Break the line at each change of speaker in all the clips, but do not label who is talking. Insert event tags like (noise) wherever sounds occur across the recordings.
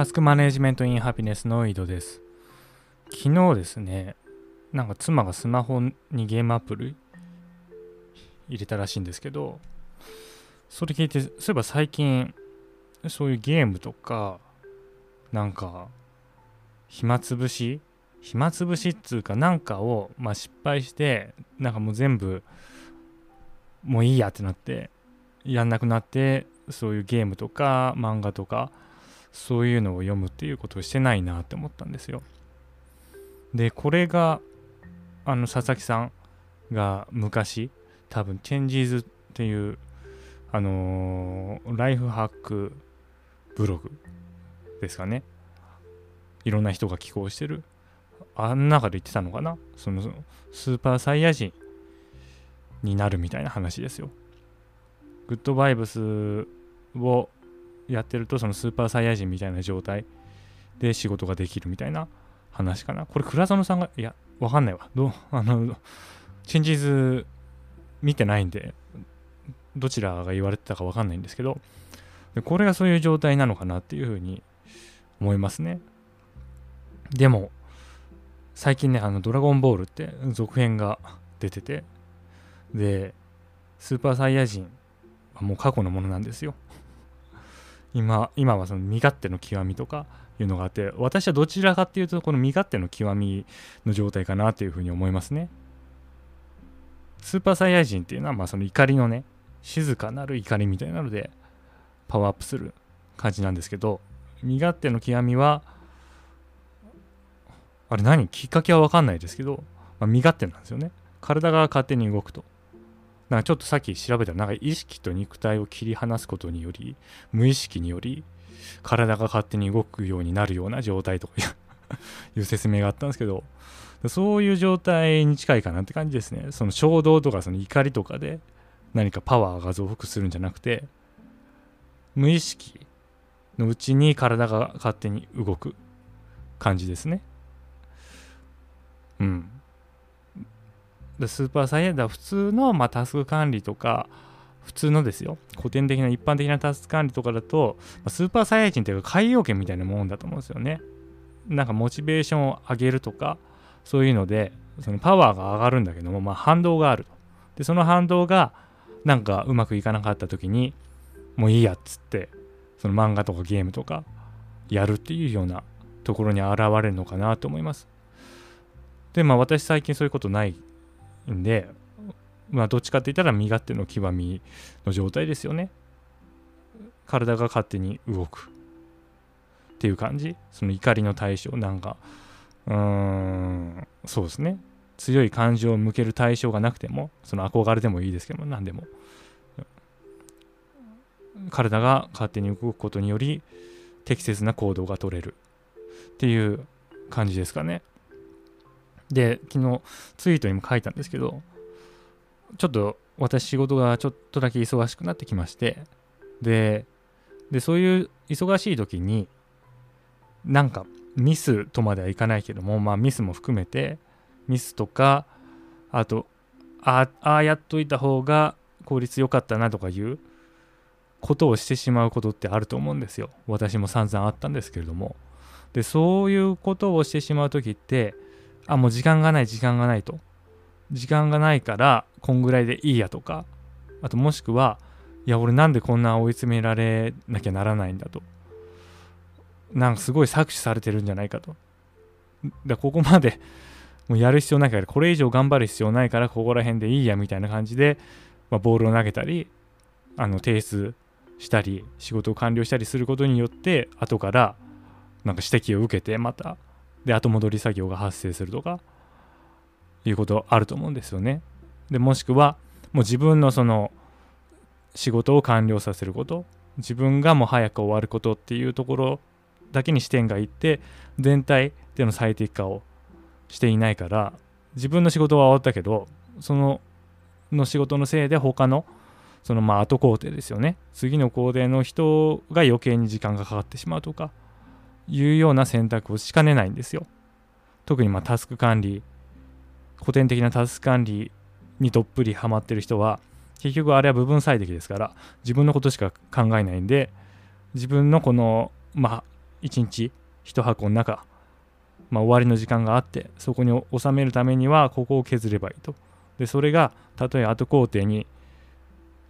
タスクマネジメントインハピネスの井戸です。昨日ですね、なんか妻がスマホにゲームアプリ入れたらしいんですけど、それ聞いて、そういえば最近、そういうゲームとか、なんか、暇つぶし暇つぶしっつうかなんかを、まあ、失敗してなんかもう全部もういいやってなってやんなくなってそういうゲームとか漫画とかそういうのを読むっていうことをしてないなって思ったんですよ。でこれがあの佐々木さんが昔多分チェンジーズっていうあのー、ライフハックブログですかねいろんな人が寄稿してるあん中で言ってたのかなそのスーパーサイヤ人になるみたいな話ですよ。グッドバイブスをやってるとそのスーパーサイヤ人みたいな状態で仕事ができるみたいな話かな。これ倉園さんがいやわかんないわ。どう (laughs) あのチェンジーズ見てないんでどちらが言われてたかわかんないんですけどこれがそういう状態なのかなっていうふうに思いますね。でも最近ね、あの、ドラゴンボールって続編が出てて、で、スーパーサイヤ人はもう過去のものなんですよ。今、今はその身勝手の極みとかいうのがあって、私はどちらかっていうと、この身勝手の極みの状態かなというふうに思いますね。スーパーサイヤ人っていうのは、まあその怒りのね、静かなる怒りみたいなので、パワーアップする感じなんですけど、身勝手の極みは、あれ何？きっかけは分かんないですけど、まあ、身勝手なんですよね。体が勝手に動くと。なんかちょっとさっき調べたら、なんか意識と肉体を切り離すことにより、無意識により、体が勝手に動くようになるような状態とか (laughs) いう説明があったんですけど、そういう状態に近いかなって感じですね。その衝動とかその怒りとかで何かパワーが増幅するんじゃなくて、無意識のうちに体が勝手に動く感じですね。うん。でスーパーサイエンダー普通の、まあ、タスク管理とか、普通のですよ、古典的な一般的なタスク管理とかだと、ま、スーパーサイヤ人っていうか海洋圏みたいなもんだと思うんですよね。なんかモチベーションを上げるとか、そういうので、そのパワーが上がるんだけども、まあ、反動があると。で、その反動が、なんかうまくいかなかった時に、もういいやっつって、その漫画とかゲームとかやるっていうようなところに現れるのかなと思います。で、まあ私最近そういうことないんで、まあどっちかって言ったら身勝手の極みの状態ですよね。体が勝手に動くっていう感じ。その怒りの対象、なんか、うーん、そうですね。強い感情を向ける対象がなくても、その憧れでもいいですけども、何でも。体が勝手に動くことにより適切な行動が取れるっていう感じですかね。で、昨日ツイートにも書いたんですけど、ちょっと私仕事がちょっとだけ忙しくなってきまして、で、でそういう忙しい時に、なんかミスとまではいかないけども、まあミスも含めて、ミスとか、あと、ああやっといた方が効率良かったなとかいうことをしてしまうことってあると思うんですよ。私も散々あったんですけれども。で、そういうことをしてしまう時って、あ、もう時間がない、時間がないと。時間がないから、こんぐらいでいいやとか、あともしくは、いや、俺なんでこんな追い詰められなきゃならないんだと。なんかすごい搾取されてるんじゃないかと。だここまでもうやる必要ないから、これ以上頑張る必要ないから、ここら辺でいいやみたいな感じで、まあ、ボールを投げたり、あの提出したり、仕事を完了したりすることによって、後からなんか指摘を受けて、またで後戻り作業が発生するとかいうことあると思うんですよね。でもしくはもう自分のその仕事を完了させること自分がもう早く終わることっていうところだけに視点がいって全体での最適化をしていないから自分の仕事は終わったけどそのの仕事のせいで他のそのまあ後工程ですよね次の工程の人が余計に時間がかかってしまうとかいうような選択をしかねないんですよ。特にまタスク管理、古典的なタスク管理にどっぷりハマってる人は、結局あれは部分最適ですから、自分のことしか考えないんで、自分のこの、まあ、1日1箱の中、まあ、終わりの時間があってそこに収めるためにはここを削ればいいとでそれがたとえ後工程に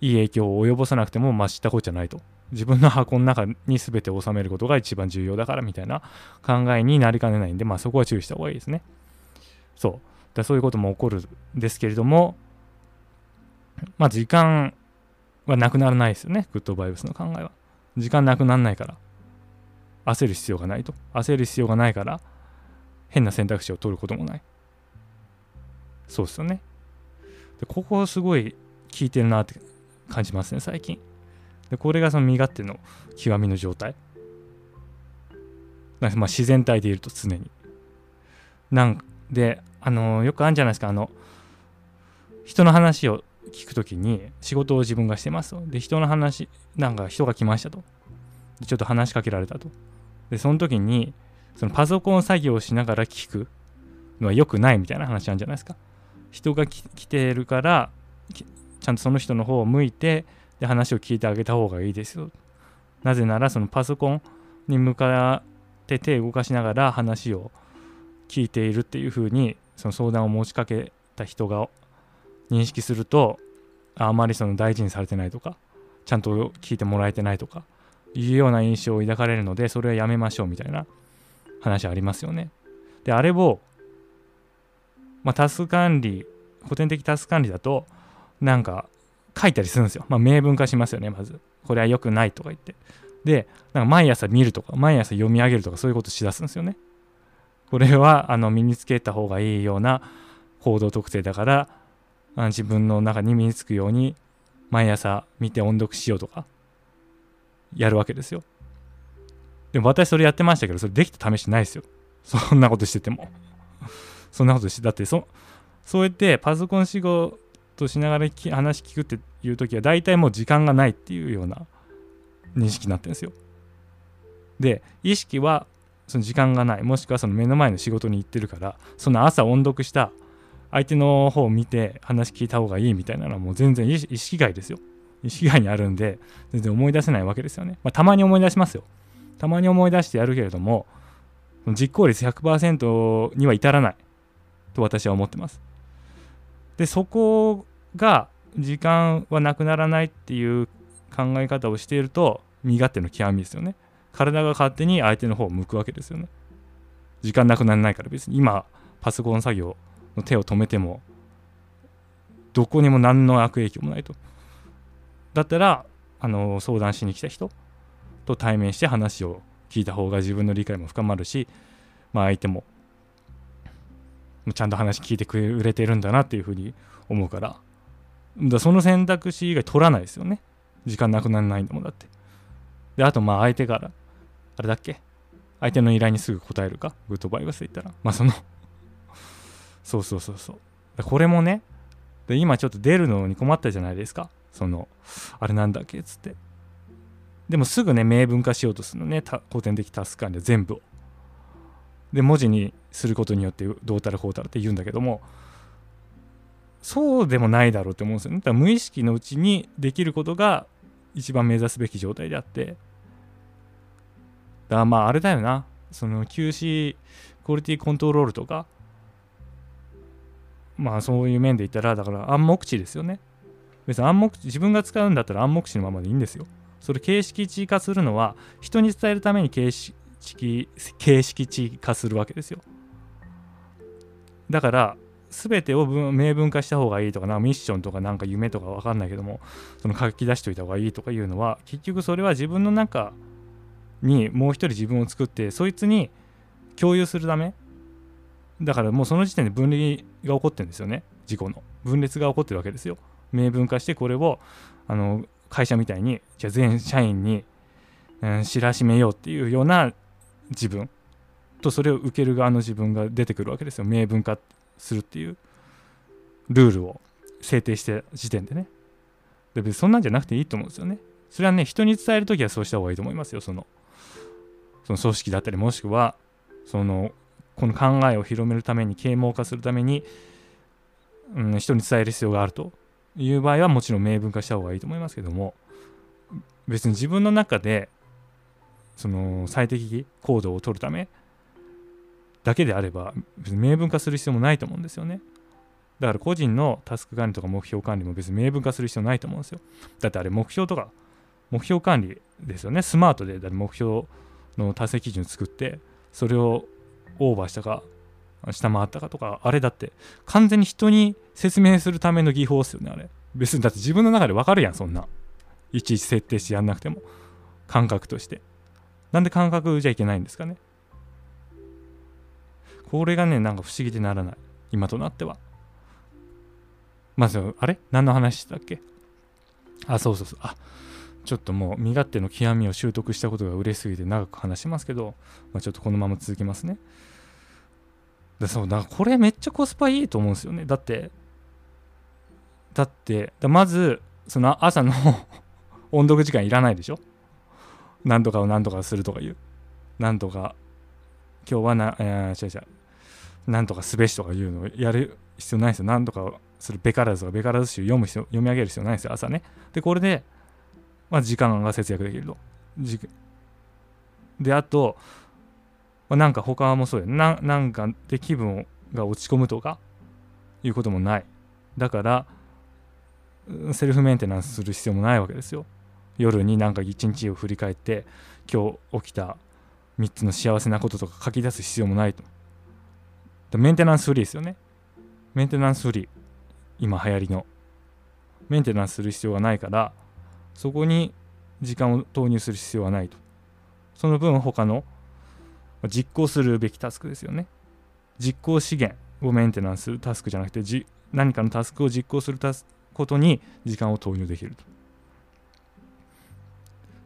いい影響を及ぼさなくてもまあ知ったことじゃないと自分の箱の中に全て収めることが一番重要だからみたいな考えになりかねないんで、まあ、そこは注意した方がいいですね。そうだそういうことも起こるんですけれども、まあ、時間はなくならないですよね、グッドバイブスの考えは。時間なくならないから、焦る必要がないと。焦る必要がないから、変な選択肢を取ることもない。そうですよね。でここすごい効いてるなって感じますね、最近。でこれがその身勝手の極みの状態。まあ自然体でいると常に。なんで、あのよくあるんじゃないですか、あの、人の話を聞くときに仕事を自分がしてますと。で、人の話、なんか人が来ましたと。でちょっと話しかけられたと。で、その時に、そのパソコン作業をしながら聞くのは良くないみたいな話なんじゃないですか。人が来てるから、ちゃんとその人の方を向いて、で話を聞いてあげた方がいいですよ。なぜならそのパソコンに向かって手を動かしながら話を聞いているっていうふうにその相談を持ちかけた人が認識するとあまりその大事にされてないとかちゃんと聞いてもらえてないとかいうような印象を抱かれるのでそれはやめましょうみたいな話ありますよね。であれを、まあ、タスク管理古典的タスク管理だとなんか書いたりするんですよ。まあ、明文化しますよね、まず。これは良くないとか言って。で、なんか毎朝見るとか、毎朝読み上げるとか、そういうことしだすんですよね。これはあの身につけた方がいいような行動特性だからあ自分の中に身につくように毎朝見て音読しようとかやるわけですよ。でも私それやってましたけどそれできた試しないですよ。そんなことしてても。そんなことしてだってそそうやってパソコン仕事しながら話聞くっていう時は大体もう時間がないっていうような認識になってるんですよ。で意識はその時間がない。もしくはその目の前の仕事に行ってるからその朝音読した相手の方を見て話聞いた方がいいみたいなのはもう全然意識外ですよ。意識外にあるんで全然思い出せないわけですよね、まあ、たまに思い出しますよ。たまに思い出してやるけれども実行率100%には至らないと私は思ってます。でそこが時間はなくならないっていう考え方をしていると身勝手の極みですよね。体が勝手に相手の方を向くわけですよね。時間なくならないから別に。今パソコン作業の手を止めてもどこにも何の悪影響もないと。だったらあの相談しに来た人と対面して話を聞いた方が自分の理解も深まるし、まあ、相手もちゃんと話聞いてくれてるんだなっていうふうに思うからだその選択肢以外取らないですよね。時間なくならないんだもんだって。であとまあ相手からあれだっけ？相手の依頼にすぐ答えるか？グッドバイブス言ったら。まあそのそうそうそうそう。これもねで今ちょっと出るのに困ったじゃないですか。そのあれなんだっけ？っつって。でもすぐね明文化しようとするのね。古典的タスク管理は全部を。で文字にすることによってどうたらこうたらって言うんだけども。そうでもないだろうって思うんですよね。だから無意識のうちにできることが一番目指すべき状態であって。だからまああれだよな。その QC クオリティコントロールとかまあそういう面で言ったらだから暗黙知ですよね。別に暗黙自分が使うんだったら暗黙知のままでいいんですよ。それ形式値化するのは人に伝えるために形式形式値化するわけですよ。だから全てを明文化した方がいいとかなミッションとかなんか夢とか分かんないけどもその書き出しといた方がいいとかいうのは結局それは自分の中にもう一人自分を作ってそいつに共有するため。だからもうその時点で分離が起こってるんですよね。事故の。分裂が起こってるわけですよ。明文化してこれをあの会社みたいにじゃあ全社員に、うん、知らしめようっていうような自分とそれを受ける側の自分が出てくるわけですよ。明文化するっていうルールを制定して時点でね。で別にそんなんじゃなくていいと思うんですよね。それはね人に伝える時はそうした方がいいと思いますよ。そのその組織だったりもしくはそのこの考えを広めるために啓蒙化するために、うん、人に伝える必要があるという場合はもちろん明文化した方がいいと思いますけども別に自分の中でその最適行動を取るためだけであれば別に明文化する必要もないと思うんですよね。だから個人のタスク管理とか目標管理も別に明文化する必要ないと思うんですよ。だってあれ目標とか目標管理ですよね。スマートで目標の達成基準作ってそれをオーバーしたか下回ったかとかあれだって完全に人に説明するための技法ですよねあれ。別にだって自分の中でわかるやんそんな。いちいち設定してやんなくても。感覚として。なんで感覚じゃいけないんですかね。これがねなんか不思議でならない。今となっては。まずあれ？何の話したっけ？あそうそうそう。あちょっともう身勝手の極みを習得したことが嬉しすぎて長く話しますけど、まあ、ちょっとこのまま続きますね。でそうだこれめっちゃコスパいいと思うんですよね。だってだってだまずその朝の (laughs) 音読時間いらないでしょ？何とかを何とかするとか言う。何とか。今日はな、えー、違う違う。何とかすべしとかいうのをやる必要ないですよ。何とかするべからずとかべからず集読む必要読み上げる必要ないですよ。朝ね。でこれで、まあ、時間が節約できると。であと、まあ、なんか他もそうやななんかで気分が落ち込むとかいうこともない。だからセルフメンテナンスする必要もないわけですよ。夜になんか一日を振り返って今日起きた3つの幸せなこととか書き出す必要もないと。メンテナンスフリーですよね。メンテナンスフリー。今流行りの。メンテナンスする必要がないからそこに時間を投入する必要はないと。その分他の実行するべきタスクですよね。実行資源をメンテナンスするタスクじゃなくて何かのタスクを実行することに時間を投入できると。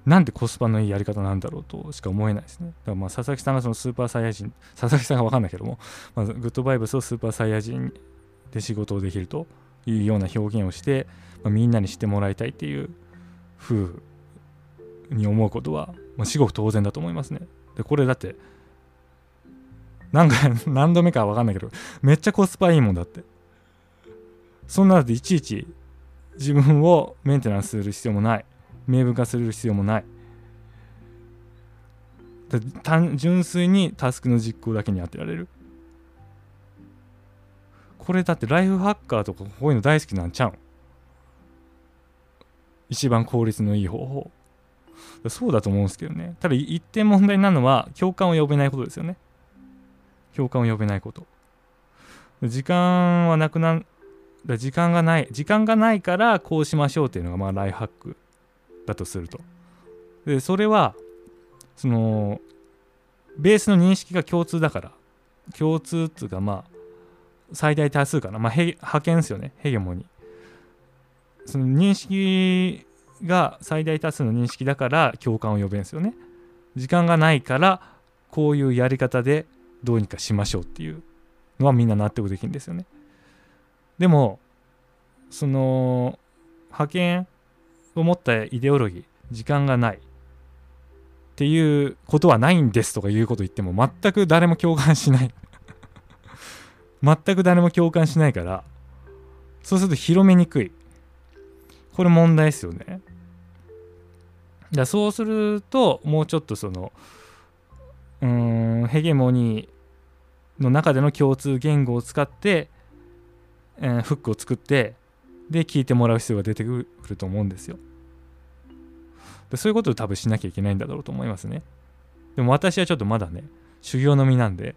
なんでコスパのいいやり方なんだろうとしか思えないですね。だからまあ佐々木さんがそのスーパーサイヤ人、佐々木さんが分かんないけども、まあ、グッドバイブスをスーパーサイヤ人で仕事をできるというような表現をして、まあ、みんなに知ってもらいたいっていう風に思うことは、まあ、至極当然だと思いますね。で、これだって、なんか (laughs) 何度目か分かんないけど、めっちゃコスパいいもんだって。そんなだっていちいち自分をメンテナンスする必要もない。明文化する必要もない。単純粋にタスクの実行だけに当てられる。これだってライフハッカーとかこういうの大好きなんちゃう？ん一番効率のいい方法。そうだと思うんですけどね。ただ一点問題なのは共感を呼べないことですよね。共感を呼べないこと。時間はなくな時間がない。時間がないからこうしましょうっていうのがまあライフハック。だとすると。でそれはそのベースの認識が共通だから。共通っていうかまあ最大多数かな、まあ、派遣ですよね。ヘゲモニその認識が最大多数の認識だから共感を呼べんですよね。時間がないからこういうやり方でどうにかしましょうっていうのはみんな納得できるんですよね。でもその派遣を持ったイデオロギー時間がない。っていうことはないんですとかいうこと言っても全く誰も共感しない。(laughs) 全く誰も共感しないからそうすると広めにくい。これ問題ですよね。だそうするともうちょっとそのうんヘゲモニーの中での共通言語を使って、えー、フックを作ってで聞いてもらう必要が出てくると思うんですよ。でそういうことを多分しなきゃいけないんだろうと思いますね。でも私はちょっとまだね修行の身なんで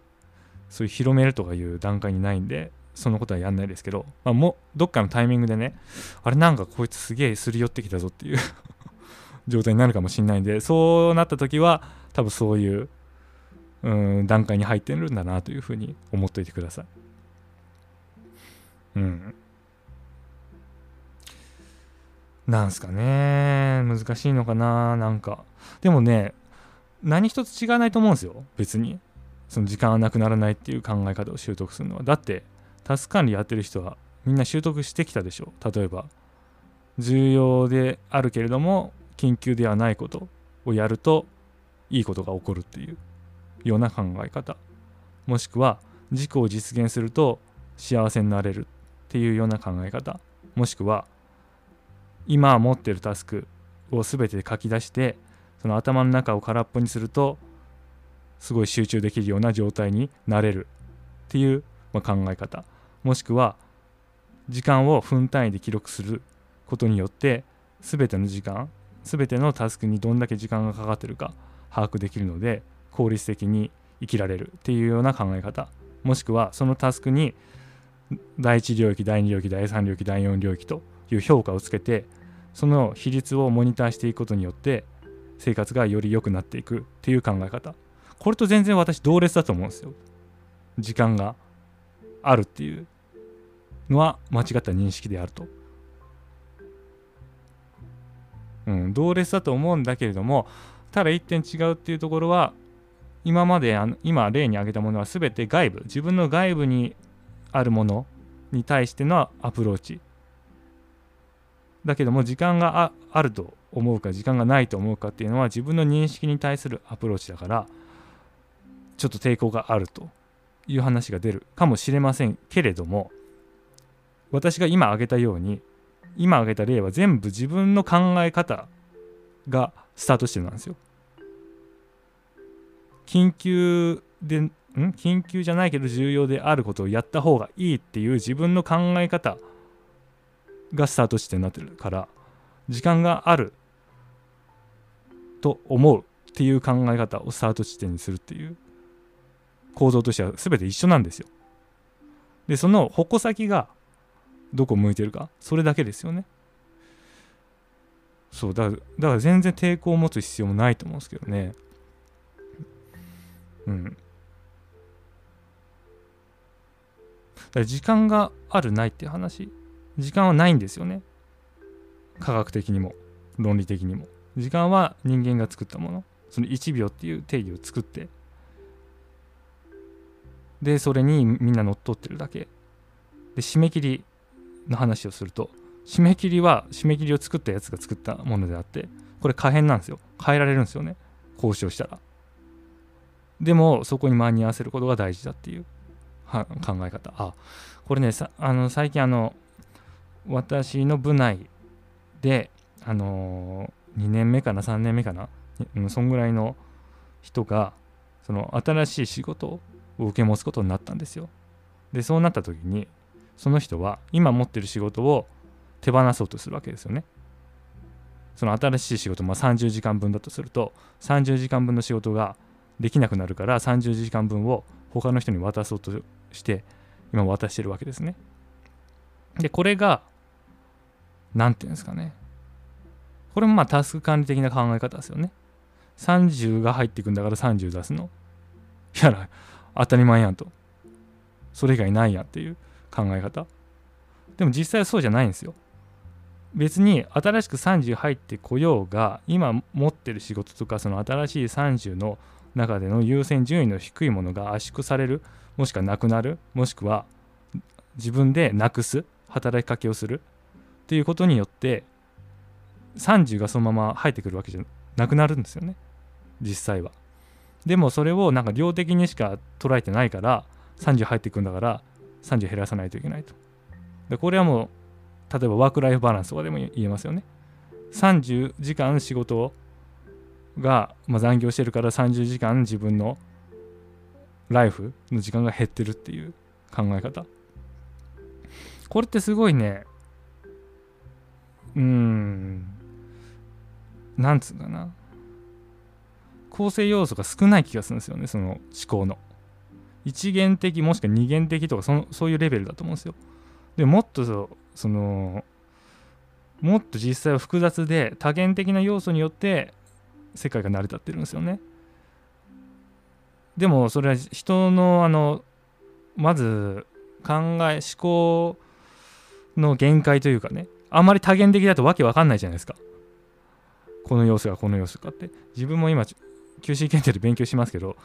そういう広めるとかいう段階にないんでそのことはやんないですけど、まあ、もどっかのタイミングでねあれなんかこいつすげえすり寄ってきたぞっていう (laughs) 状態になるかもしれないんでそうなった時は多分そういううん段階に入ってるんだなというふうに思っといてください。うん。なんすかね。難しいのかななんか。でもね何一つ違わないと思うんですよ。別に。その時間がなくならないっていう考え方を習得するのは。だってタスク管理やってる人はみんな習得してきたでしょ。例えば。重要であるけれども緊急ではないことをやるといいことが起こるっていう。ような考え方。もしくは自己を実現すると幸せになれるっていうような考え方。もしくは今持ってるタスクを全て書き出してその頭の中を空っぽにするとすごい集中できるような状態になれるっていう、ま考え方。もしくは時間を分単位で記録することによって全ての時間全てのタスクにどんだけ時間がかかってるか把握できるので効率的に生きられるっていうような考え方。もしくはそのタスクに第1領域第2領域第3領域第4領域という評価をつけてその比率をモニターしていくことによって生活がより良くなっていくっていう考え方。これと全然私同列だと思うんですよ。時間があるっていうのは間違った認識であると。うん、同列だと思うんだけれどもただ一点違うっていうところは今まであの今例に挙げたものは全て外部自分の外部にあるものに対してのアプローチ。だけども時間があると思うか時間がないと思うかっていうのは自分の認識に対するアプローチだからちょっと抵抗があるという話が出るかもしれませんけれども私が今挙げたように今挙げた例は全部自分の考え方がスタートしてなんですよ。緊急でん？緊急じゃないけど重要であることをやった方がいいっていう自分の考え方がスタート地点になってるから時間があると思うっていう考え方をスタート地点にするっていう構造としては全て一緒なんですよ。でその矛先がどこ向いてるかそれだけですよね。そうだからだから全然抵抗を持つ必要もないと思うんですけどね。うん。だから時間があるないっていう話。時間はないんですよね。科学的にも論理的にも。時間は人間が作ったもの。その1秒っていう定義を作って。でそれにみんな乗っ取ってるだけ。で締め切りの話をすると締め切りは締め切りを作ったやつが作ったものであってこれ可変なんですよ。変えられるんですよね。交渉したら。でもそこに間に合わせることが大事だっていう考え方。あこれねあの最近あの私の部内であのー、2年目かな3年目かなうんそんぐらいの人がその新しい仕事を受け持つことになったんですよでそうなった時にその人は今持ってる仕事を手放そうとするわけですよね。その新しい仕事、まあ、30時間分だとすると30時間分の仕事ができなくなるから30時間分を他の人に渡そうとして今渡してるわけですね。でこれが何て言うんですかねこれもまあタスク管理的な考え方ですよね。30が入ってくんだから30出すの。いやら当たり前やんと。それ以外ないやっていう。考え方でも実際はそうじゃないんですよ別に新しく30入ってこようが今持ってる仕事とかその新しい30の中での優先順位の低いものが圧縮されるもしくはなくなるもしくは自分でなくす働きかけをするっていうことによって30がそのまま入ってくるわけじゃなくなるんですよね実際はでもそれをなんか量的にしか捉えてないから30入ってくんだから30減らさないといけないと。でこれはもう例えばワークライフバランスとかでも言えますよね。30時間仕事が、まあ、残業してるから30時間自分のライフの時間が減ってるっていう考え方。これってすごいね、うーん、なんつうかな。構成要素が少ない気がするんですよね、その思考の。一元的もしくは二元的とかそのそういうレベルだと思うんですよ。でもっとそのもっと実際は複雑で多元的な要素によって世界が成り立ってるんですよね。でもそれは人のあのまず考え思考の限界というかねあまり多元的だとわけわかんないじゃないですか。この要素がこの要素かって。自分も今 QC 検定で勉強しますけど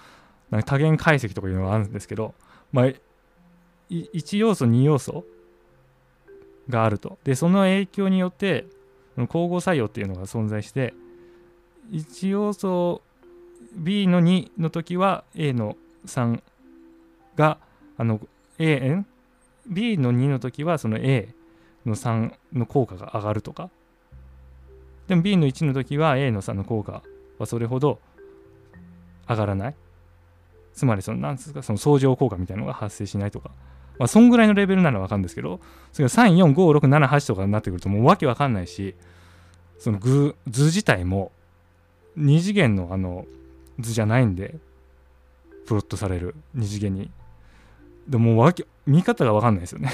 なんか多元解析とかいうのがあるんですけど、まあ、1要素2要素があると。でその影響によって交互作用っていうのが存在して1要素 B の2の時は A の3があの A B の2の時はその A の3の効果が上がるとか。でも B の1の時は A の3の効果はそれほど上がらない。つまりそのなんですかその相乗効果みたいなのが発生しないとか。まあそんぐらいのレベルならわかるんですけどそれが345678とかになってくるともうわけわかんないしその図図自体も2次元のあの図じゃないんでプロットされる2次元に。でもわけ見方がわかんないですよね。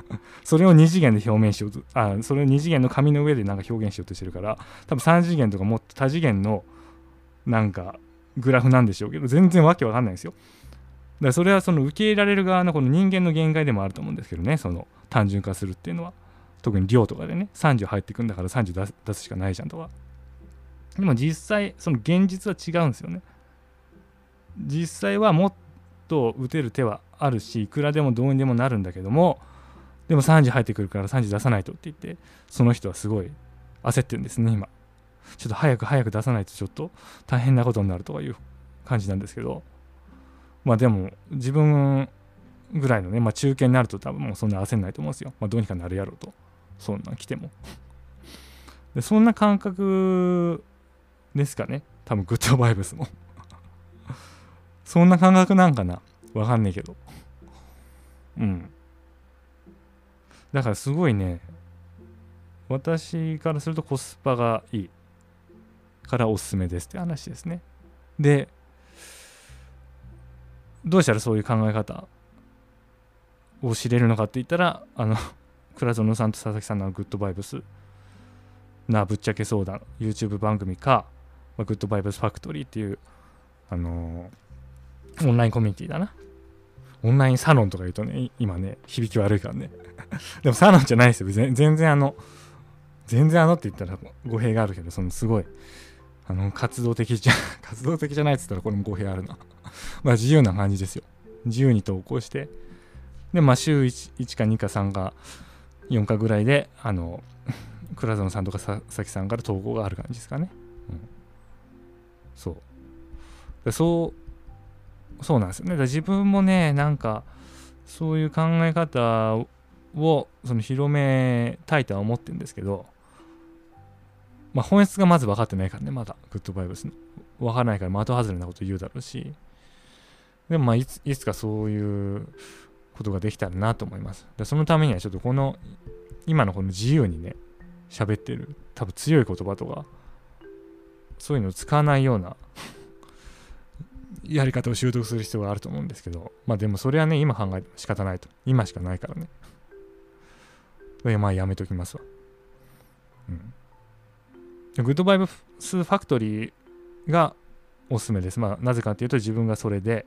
(laughs) それを2次元で表現しようとあそれを2次元の紙の上でなんか表現しようとしてるから多分3次元とかもっと多次元のなんかグラフなんでしょうけど全然わけわかんないですよ。だからそれはその受け入れられる側のこの人間の限界でもあると思うんですけどねその単純化するっていうのは。特に量とかでね30入ってくんだから30出す出すしかないじゃんとか。でも実際その現実は違うんですよね。実際はもっと打てる手はあるしいくらでもどうにでもなるんだけどもでも30入ってくるから30出さないとって言ってその人はすごい焦ってるんですね今。ちょっと早く早く出さないとちょっと大変なことになるとかいう感じなんですけど。まあでも自分ぐらいのね、まあ、中堅になると多分もうそんな焦んないと思うんですよ、まあ、どうにかなるやろうと。そんなん来ても。でそんな感覚ですかね。多分グッドバイブスも。そんな感覚なんかな。わかんないけど。うん。だからすごいね。私からするとコスパがいいからおすすめですって話ですね。でどうしたらそういう考え方を知れるのかって言ったらあの (laughs) 倉園さんと佐々木さんのグッドバイブスなぶっちゃけ相談 YouTube 番組か、ま、グッドバイブスファクトリーっていうあのー、オンラインコミュニティだな。オンラインサロンとか言うとね今ね響き悪いからね。(laughs) でもサロンじゃないですよ。全然あの全然あのって言ったら語弊があるけどそのすごいあの活動的じゃ (laughs) 活動的じゃないって言ったらこれも語弊あるな。(laughs) まあ自由な感じですよ。自由に投稿してでまあ週 1, 1か2か3か4かぐらいであの倉園さんとか佐々木さんから投稿がある感じですかね、うん、そう。そうそうなんですよ。ねだ自分もねなんかそういう考え方をその広めたいとは思ってるんですけどまあ本質がまず分かってないからねまだ。グッドバイブスの。分からないから的外れなこと言うだろうし。でもまあいついつかそういうことができたらなと思います。でそのためにはちょっとこの今のこの自由にね喋ってる多分強い言葉とかそういうのを使わないようなやり方を習得する必要があると思うんですけどまあでもそれはね今考えても仕方ないと。今しかないからね。まあやめときますわ。うん。グッドバイブスファクトリーがおすすめです。まあなぜかっていうと自分がそれで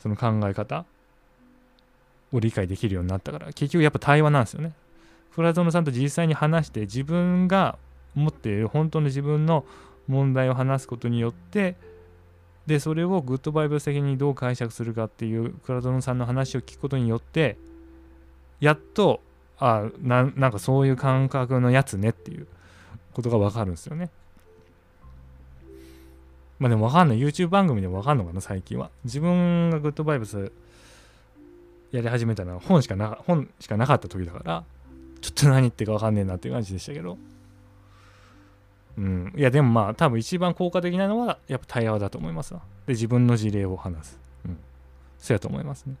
その考え方を理解できるようになったから。結局やっぱ対話なんですよね。倉園さんと実際に話して自分が持っている本当の自分の問題を話すことによってでそれをグッドバイブス的にどう解釈するかっていう倉園さんの話を聞くことによってやっとあななんかそういう感覚のやつねっていうことが分かるんですよね。まあでも分かんない YouTube 番組でも分かんのかな最近は。自分がグッドバイブスやり始めたのは本しかな本しかなかった時だからちょっと何言ってるか分かんねえなっていう感じでしたけど。うん、いやでもまあ多分一番効果的なのはやっぱ対話だと思いますわ。で自分の事例を話す。うん。そうやと思いますね。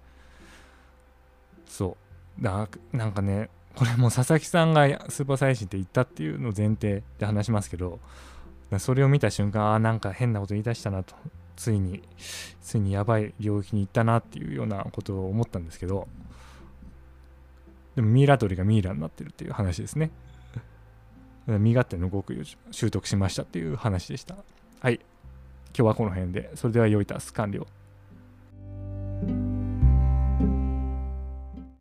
そう。だなんかねこれも佐々木さんがスーパーサイヤ人って言ったっていうのを前提で話しますけどそれを見た瞬間あなんか変なこと言い出したなとついについにやばい領域に行ったなっていうようなことを思ったんですけどでもミイラ取りがミイラになってるっていう話ですね身勝手の極意を習得しましたっていう話でした。はい。今日はこの辺で。それでは良いタス完了。